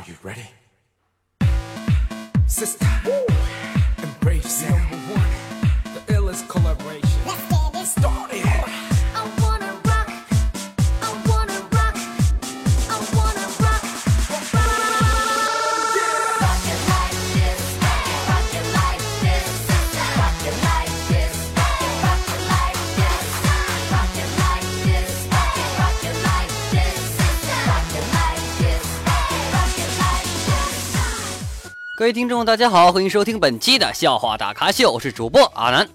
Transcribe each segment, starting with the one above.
Are you ready? Sister, embrace 各位听众大家好欢迎收听本期的笑话大咖秀我是主播阿南。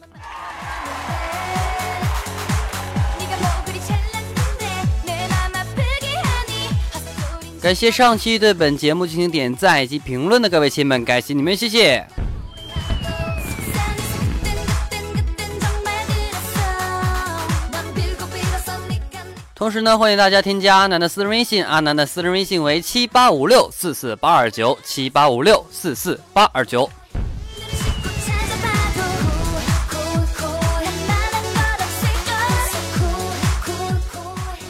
感谢上期对本节目进行点赞以及评论的各位亲们感谢你们谢谢同时呢，欢迎大家添加阿南的私人微信，阿南的私人微信为七八五六四四八二九七八五六四四八二九。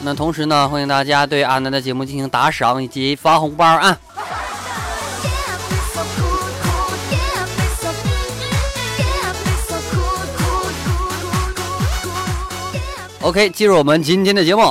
那同时呢，欢迎大家对阿南的节目进行打赏以及发红包啊。OK，进入我们今天的节目。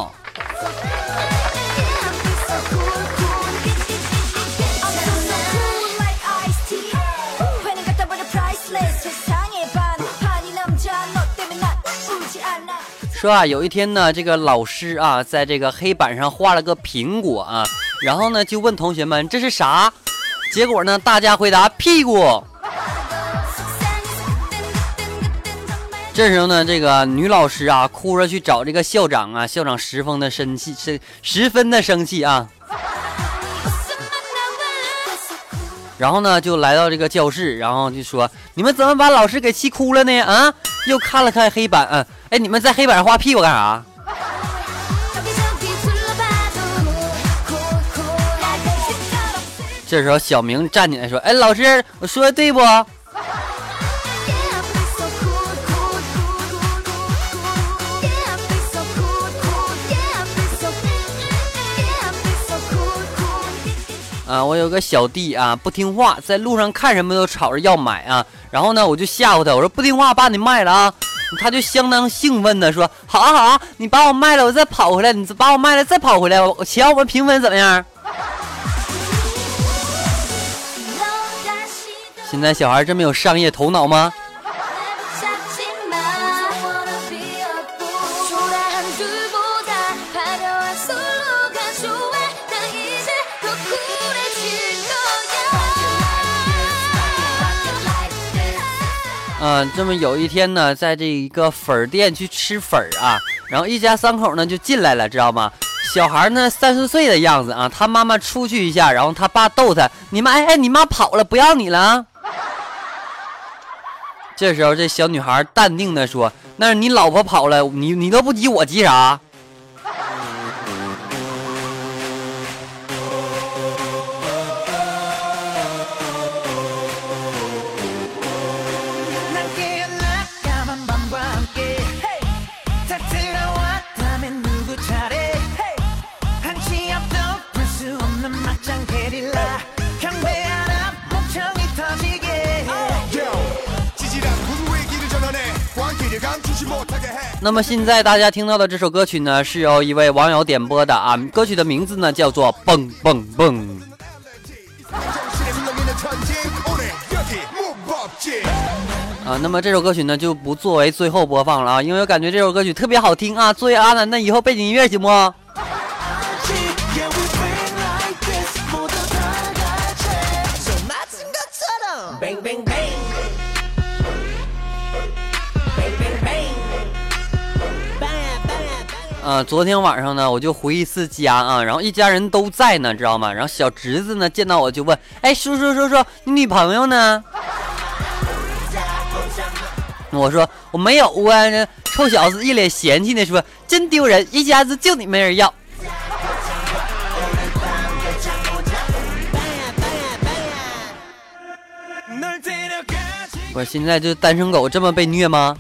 说啊，有一天呢，这个老师啊，在这个黑板上画了个苹果啊，然后呢就问同学们这是啥？结果呢，大家回答屁股。这时候呢，这个女老师啊，哭着去找这个校长啊，校长十分的生气，是十分的生气啊。然后呢，就来到这个教室，然后就说：“你们怎么把老师给气哭了呢？啊！”又看了看黑板，嗯，哎，你们在黑板上画屁股干啥？这时候小明站起来说：“哎，老师，我说的对不？”啊，我有个小弟啊，不听话，在路上看什么都吵着要买啊。然后呢，我就吓唬他，我说不听话，把你卖了啊。他就相当兴奋的说：“好啊好啊，你把我卖了，我再跑回来，你把我卖了再跑回来，我瞧我们平分怎么样？”现在小孩这么有商业头脑吗？嗯，这么有一天呢，在这一个粉店去吃粉啊，然后一家三口呢就进来了，知道吗？小孩呢三四岁的样子啊，他妈妈出去一下，然后他爸逗他：“你妈哎哎，你妈跑了，不要你了啊。”这时候这小女孩淡定的说：“那是你老婆跑了，你你都不急，我急啥？”那么现在大家听到的这首歌曲呢是由一位网友点播的啊歌曲的名字呢叫做蹦蹦蹦。啊那么这首歌曲呢就不作为最后播放了啊因为我感觉这首歌曲特别好听啊作为阿南那以后背景音乐行不？啊昨天晚上呢我就回一次家啊然后一家人都在呢知道吗？然后小侄子呢见到我就问哎叔叔叔叔你女朋友呢？我说我没有啊臭小子一脸嫌弃的说真丢人一家子就你没人要。我现在就单身狗这么被虐吗？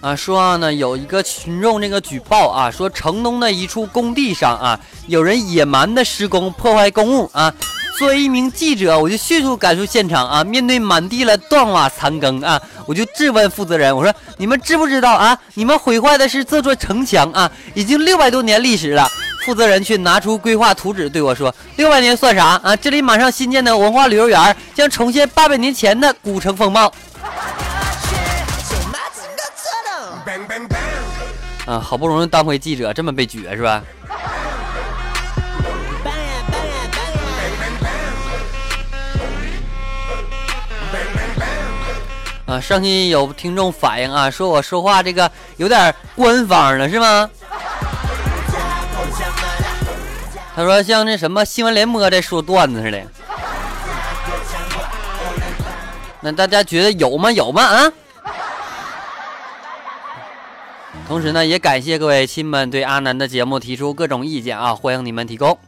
啊，说呢有一个群众这个举报啊，说城东的一处工地上啊，有人野蛮的施工，破坏公物啊。作为一名记者，我就迅速赶赴现场啊，面对满地的断瓦残羹啊，我就质问负责人，我说你们知不知道啊？你们毁坏的是这座城墙啊，已经六百多年历史了。负责人却拿出规划图纸对我说：“六百年算啥啊？这里马上新建的文化旅游园将重现八百年前的古城风貌。”啊，好不容易当回记者，这么被撅是吧？啊，上期有听众反映啊，说我说话这个有点官方了，是吗？他说像那什么新闻联播在说段子似的。那大家觉得有吗？有吗？啊？同时呢，也感谢各位亲们对阿南的节目提出各种意见啊，欢迎你们提供。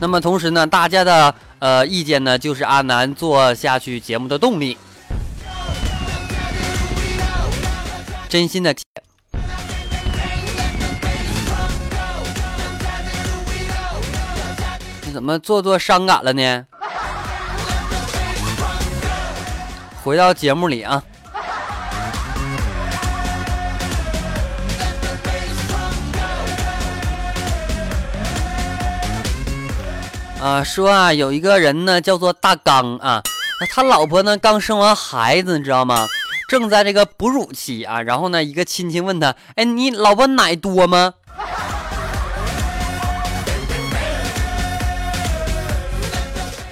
那么同时呢，大家的呃意见呢，就是阿南做下去节目的动力。真心的，你怎么做作伤感了呢？回到节目里啊。啊，说啊，有一个人呢，叫做大刚啊，他老婆呢刚生完孩子，你知道吗？正在这个哺乳期啊，然后呢，一个亲戚问他，哎，你老婆奶多吗？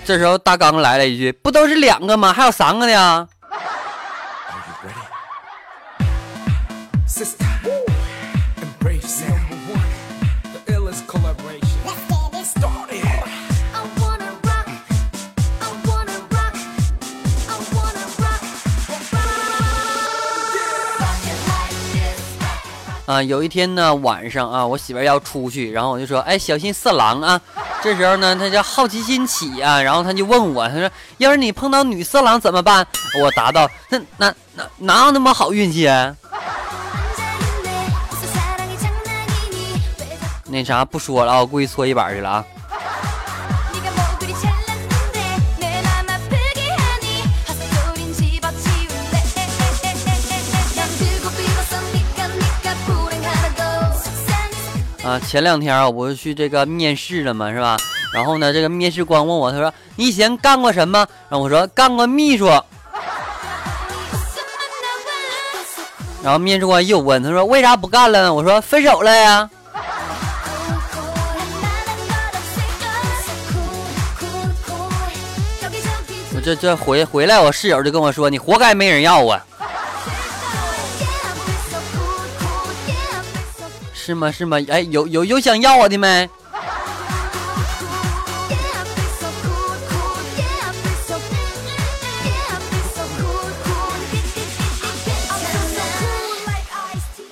这时候大刚来了一句，不都是两个吗？还有三个呢？啊，有一天呢，晚上啊，我媳妇要出去，然后我就说，哎，小心色狼啊。这时候呢，她就好奇心起啊，然后她就问我，她说要是你碰到女色狼怎么办？我答道，那那哪有那么好运气啊。那啥，不说了啊，我故意搓衣板去了啊。前两天我不是去这个面试了嘛，是吧？然后呢，这个面试官问我，他说：“你以前干过什么？”然后我说：“干过秘书。”然后面试官又问，他说：“为啥不干了呢？”我说：“分手了呀。”我这这回回来，我室友就跟我说：“你活该没人要啊。”是吗？是吗？哎，有有有想要我的没？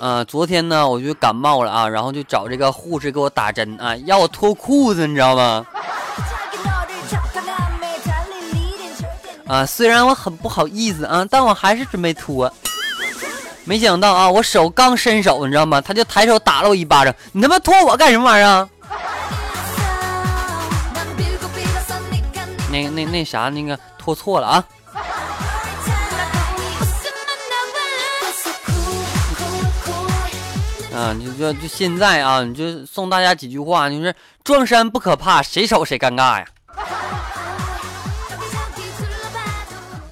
啊、昨天呢，我就感冒了啊，然后就找这个护士给我打针啊，要我脱裤子，你知道吗？啊，虽然我很不好意思啊，但我还是准备脱。没想到啊，我手刚伸手，你知道吗？他就抬手打了我一巴掌。你他妈拖我干什么玩意儿？那那那啥，那个拖错了啊！啊，你就就现在啊，你就送大家几句话，就是撞衫不可怕，谁丑谁尴尬呀。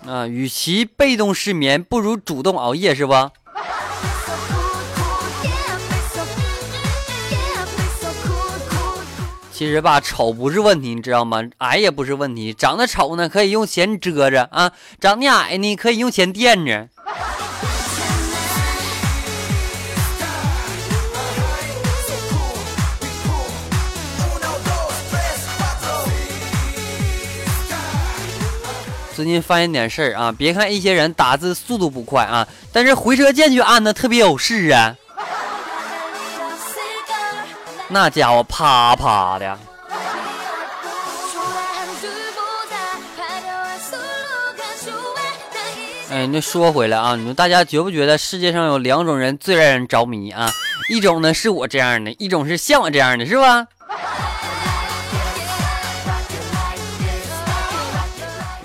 啊，与其被动失眠，不如主动熬夜，是不？其实吧，丑不是问题，你知道吗？矮也不是问题。长得丑呢，可以用钱遮着啊；长得矮呢，可以用钱垫着。最近发现点事儿啊，别看一些人打字速度不快啊，但是回车键却按的特别有势啊，那家伙啪啪的，哎，那说回来啊，你们大家觉不觉得世界上有两种人最让人着迷啊？一种呢，是我这样的一种，是像我这样的是吧？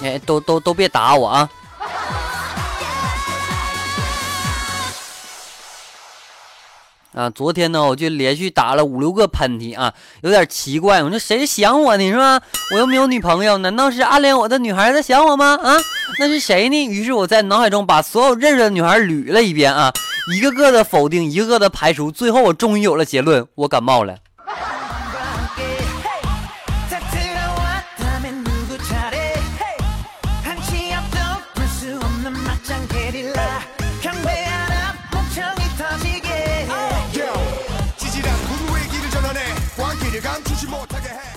哎，都都都别打我啊。啊，昨天呢，我就连续打了五六个喷嚏啊，有点奇怪。我说谁想我呢，是吧？我又没有女朋友，难道是暗恋我的女孩在想我吗？啊，那是谁呢？于是我在脑海中把所有认识的女孩捋了一遍啊，一个个的否定，一个个的排除，最后我终于有了结论，我感冒了。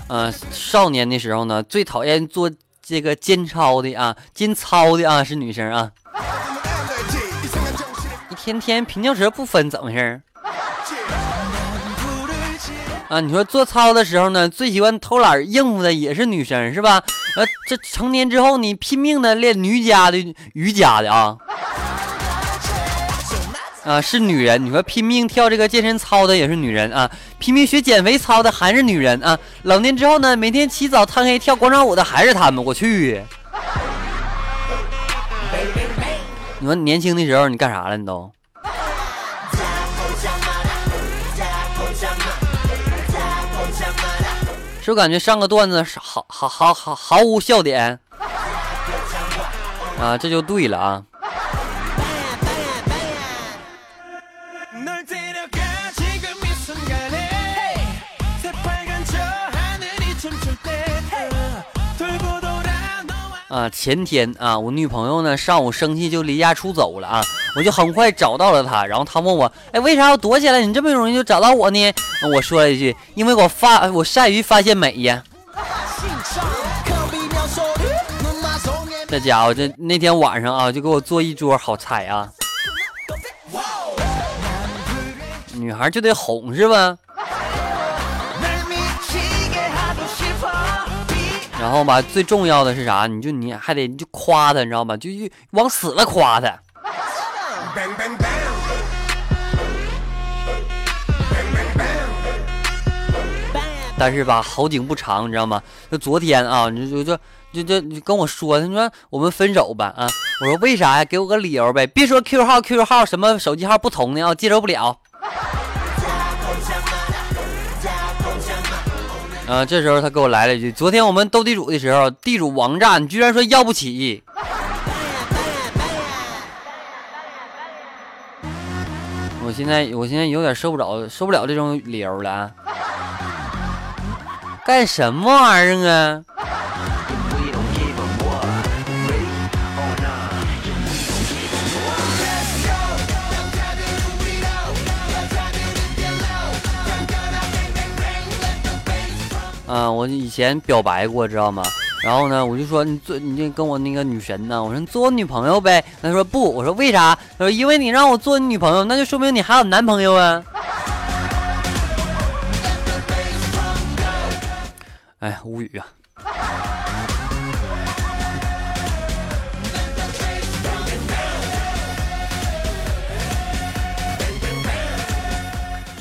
嗯，少年的时候呢，最讨厌做这个健操的啊，健操的啊是女生啊，一天天平翘舌不分，怎么回事？啊，你说做操的时候呢，最喜欢偷懒应付的也是女生是吧？呃，这成年之后你拼命的练瑜伽的瑜伽的啊。啊是女人。你说拼命跳这个健身操的也是女人啊，拼命学减肥操的还是女人啊。老年之后呢，每天起早贪黑跳广场舞的还是他们。我去，你说年轻的时候你干啥了？你都？是不是感觉上个段子是毫毫毫毫毫无笑点啊？这就对了啊！啊，前天啊，我女朋友呢上午生气就离家出走了啊，我就很快找到了她，然后她问我，哎，为啥要躲起来？你这么容易就找到我呢？我说了一句，因为我发我善于发现美呀。这家伙这那天晚上啊，就给我做一桌好菜啊。女孩就得哄是吧？然后吧，最重要的是啥？你就你还得你就夸他，你知道吗？就往死了夸他。但是吧，好景不长，你知道吗？就昨天啊，你就就就就就跟我说，他说我们分手吧啊！我说为啥呀？给我个理由呗，别说 QQ 号、QQ 号什么手机号不同的啊，接受不了。啊，这时候他给我来了一句：“昨天我们斗地主的时候，地主王炸，你居然说要不起。”我现在我现在有点受不了，受不了这种理由了啊！干什么玩意儿啊？嗯，我以前表白过，知道吗？然后呢，我就说你做你就跟我那个女神呢，我说你做我女朋友呗。他说不，我说为啥？他说因为你让我做你女朋友，那就说明你还有男朋友啊。哎，无语啊。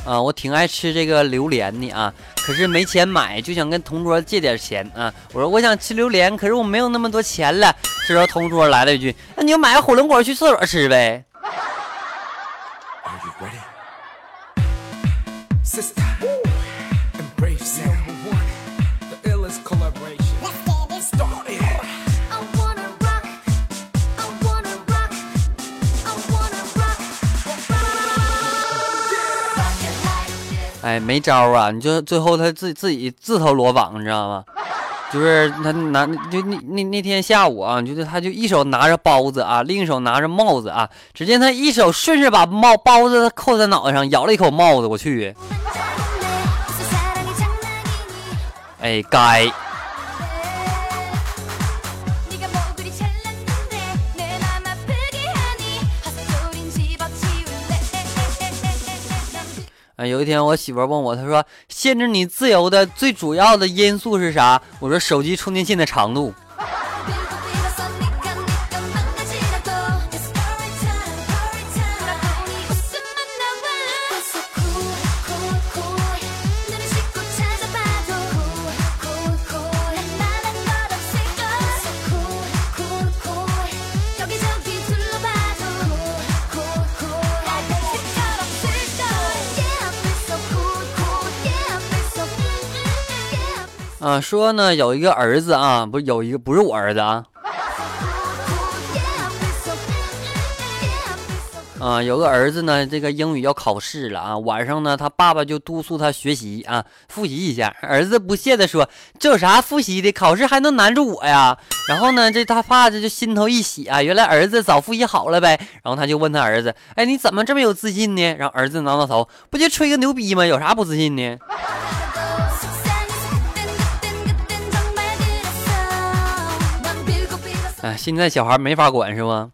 啊，我挺爱吃这个榴莲的啊，可是没钱买，就想跟同桌借点钱啊。我说我想吃榴莲，可是我没有那么多钱了。这时候同桌来了一句：“那你就买个火龙果去厕所吃呗。没招啊你就最后他自己自己自投罗网你知道吗？就是他拿就那那那天下午啊就是他就一手拿着包子啊另一手拿着帽子啊只见他一手顺势把帽包子扣在脑袋上咬了一口帽子我去。哎该。啊，有一天我媳妇问我，她说限制你自由的最主要的因素是啥？我说手机充电线的长度。说呢有一个儿子啊，不有一个不是我儿子啊，啊，有个儿子呢，这个英语要考试了啊，晚上呢，他爸爸就督促他学习啊，复习一下。儿子不屑地说：“这有啥复习的？考试还能难住我呀？”然后呢，这他爸这就心头一喜啊，原来儿子早复习好了呗。然后他就问他儿子：“哎，你怎么这么有自信呢？”然后儿子挠挠头，不就吹个牛逼吗？有啥不自信呢？哎，现在小孩没法管是吗？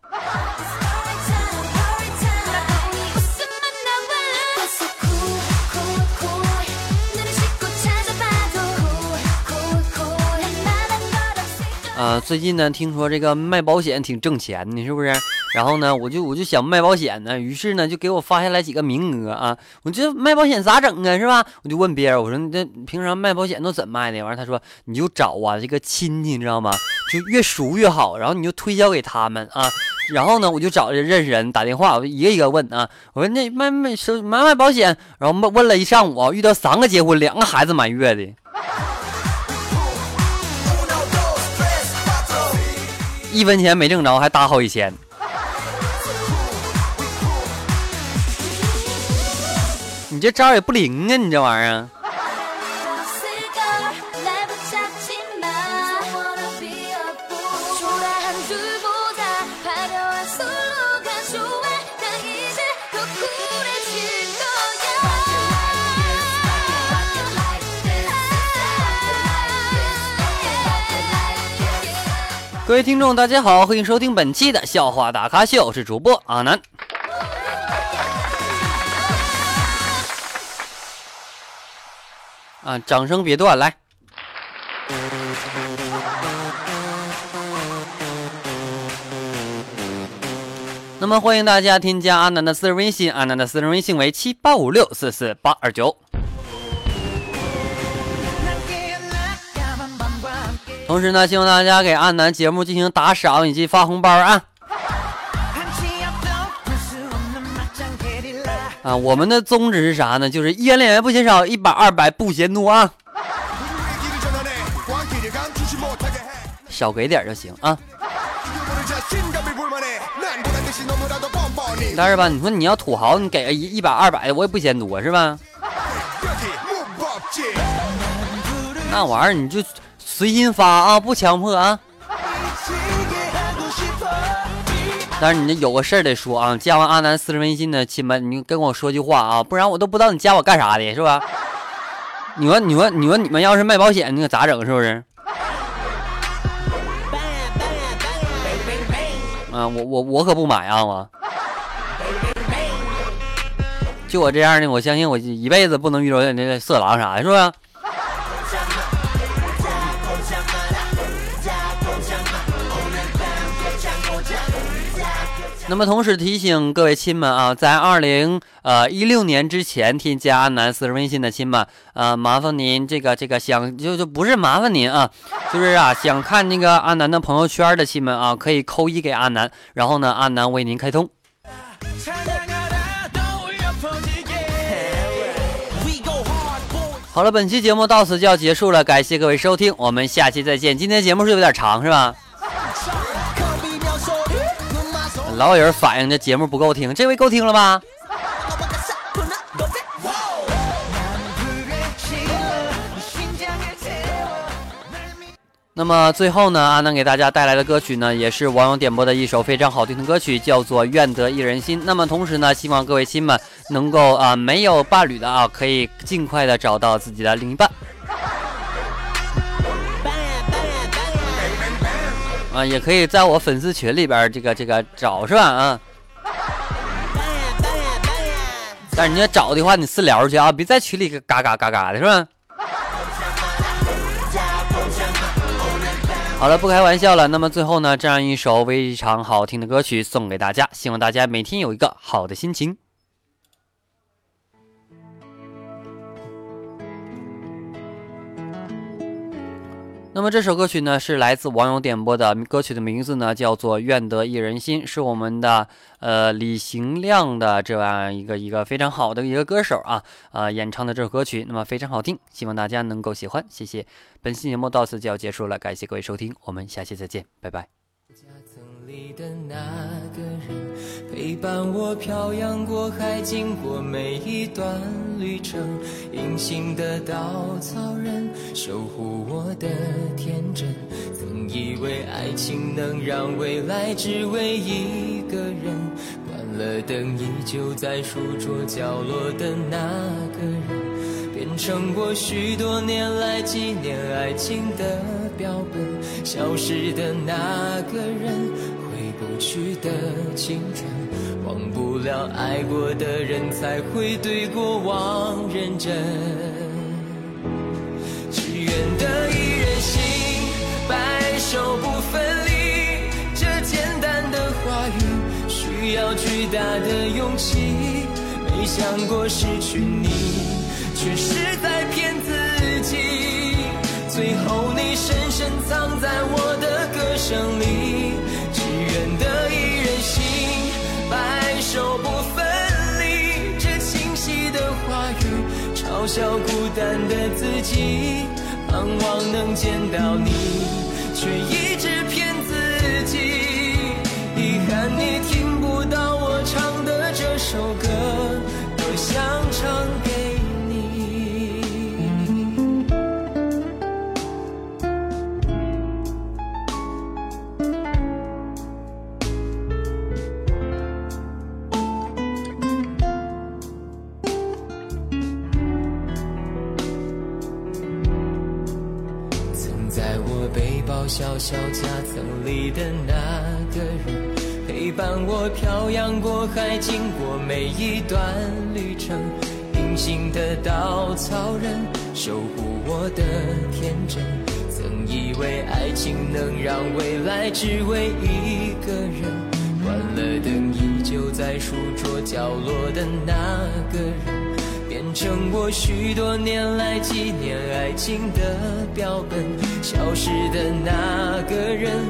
啊，最近呢，听说这个卖保险挺挣钱的，是不是？然后呢，我就我就想卖保险呢，于是呢，就给我发下来几个名额啊。我这卖保险咋整啊？是吧？我就问别人，我说你这平常卖保险都怎么卖的？完了，他说你就找啊这个亲戚，你知道吗？就越熟越好，然后你就推销给他们啊。然后呢，我就找这认识人打电话，我就一个一个问啊。我说那卖卖收买卖保险，然后问问了一上午，遇到三个结婚，两个孩子满月的。一分钱没挣着，还搭好几千。这招也不灵啊！你这玩意儿。各位听众，大家好，欢迎收听本期的笑话大咖秀，我是主播阿南。啊，掌声别断，来。那么欢迎大家添加阿南的私人微信，阿南的私人微信为七八五六四四八二九。同时呢，希望大家给阿南节目进行打赏以及发红包啊！啊，我们的宗旨是啥呢？就是一元两元不嫌少，一百二百不嫌多啊！少给点就行啊！但是吧，你说你要土豪，你给个一一百二百的，我也不嫌多是吧？那玩意儿你就。随心发啊，不强迫啊。但是你这有个事儿得说啊，加完阿南私人微信的亲们，你跟我说句话啊，不然我都不知道你加我干啥的，是吧？你说，你说，你说，你们要是卖保险，那个咋整？是不是？啊，我我我可不买啊！我，就我这样的，我相信我一辈子不能遇到那个色狼啥的，是吧？那么同时提醒各位亲们啊，在二零呃一六年之前添加阿南私人微信的亲们，呃，麻烦您这个这个想就就不是麻烦您啊，就是啊想看那个阿南的朋友圈的亲们啊，可以扣一给阿南，然后呢阿南为您开通。好了，本期节目到此就要结束了，感谢各位收听，我们下期再见。今天节目是有点长是吧？老有人反映这节目不够听，这回够听了吧？那么最后呢，阿南给大家带来的歌曲呢，也是网友点播的一首非常好听的歌曲，叫做《愿得一人心》。那么同时呢，希望各位亲们能够啊，没有伴侣的啊，可以尽快的找到自己的另一半。啊，也可以在我粉丝群里边这个这个找是吧？啊，但是你要找的话，你私聊去啊，别在群里嘎嘎嘎嘎的是吧？好了，不开玩笑了。那么最后呢，这样一首非常好听的歌曲送给大家，希望大家每天有一个好的心情。那么这首歌曲呢，是来自网友点播的，歌曲的名字呢叫做《愿得一人心》，是我们的呃李行亮的这样一个一个非常好的一个歌手啊呃、演唱的这首歌曲，那么非常好听，希望大家能够喜欢，谢谢。本期节目到此就要结束了，感谢各位收听，我们下期再见，拜拜。家里的男，陪伴我漂洋过海，经过每一段旅程。隐形的稻草人，守护我的天真。曾以为爱情能让未来只为一个人，关了灯依旧在书桌角落的那个人。变成我许多年来纪念爱情的标本，消失的那个人，回不去的青春，忘不了爱过的人，才会对过往认真。只愿得一人心，白首不分离。这简单的话语，需要巨大的勇气。没想过失去你，却是在骗自己。最后你深深藏在我的歌声里，语，嘲笑孤单的自己，盼望能见到你，却一我还，经过每一段旅程。隐形的稻草人，守护我的天真。曾以为爱情能让未来只为一个人，关了灯依旧在书桌角落的那个人。变成我许多年来纪念爱情的标本，消失的那个人，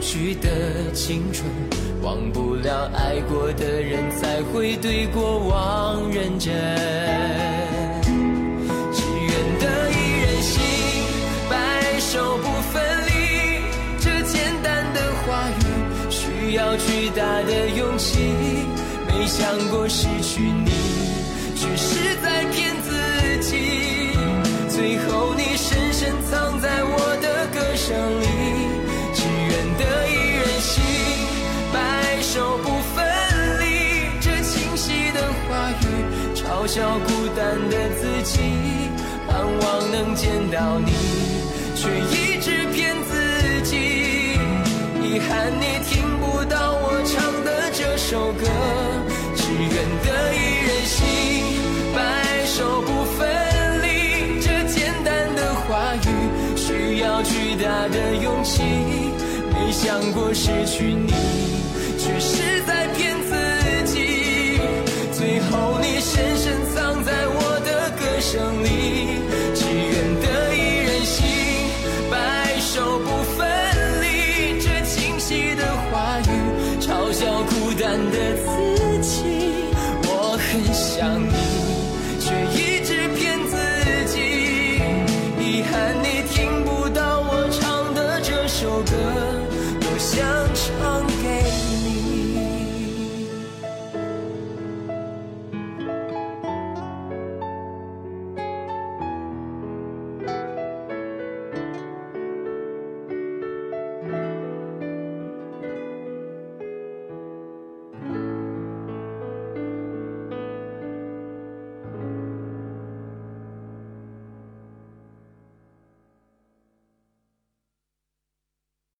去的青春，忘不了爱过的人，才会对过往认真。只愿得一人心，白首不分离。这简单的话语，需要巨大的勇气。没想过失去你。却是在骗自己。最后你深深藏在我的笑孤单的自己，盼望能见到你，却一直骗自己。遗憾你听不到我唱的这首歌，只愿得一人心，白首不分离。这简单的话语，需要巨大的勇气。没想过失去你，却是在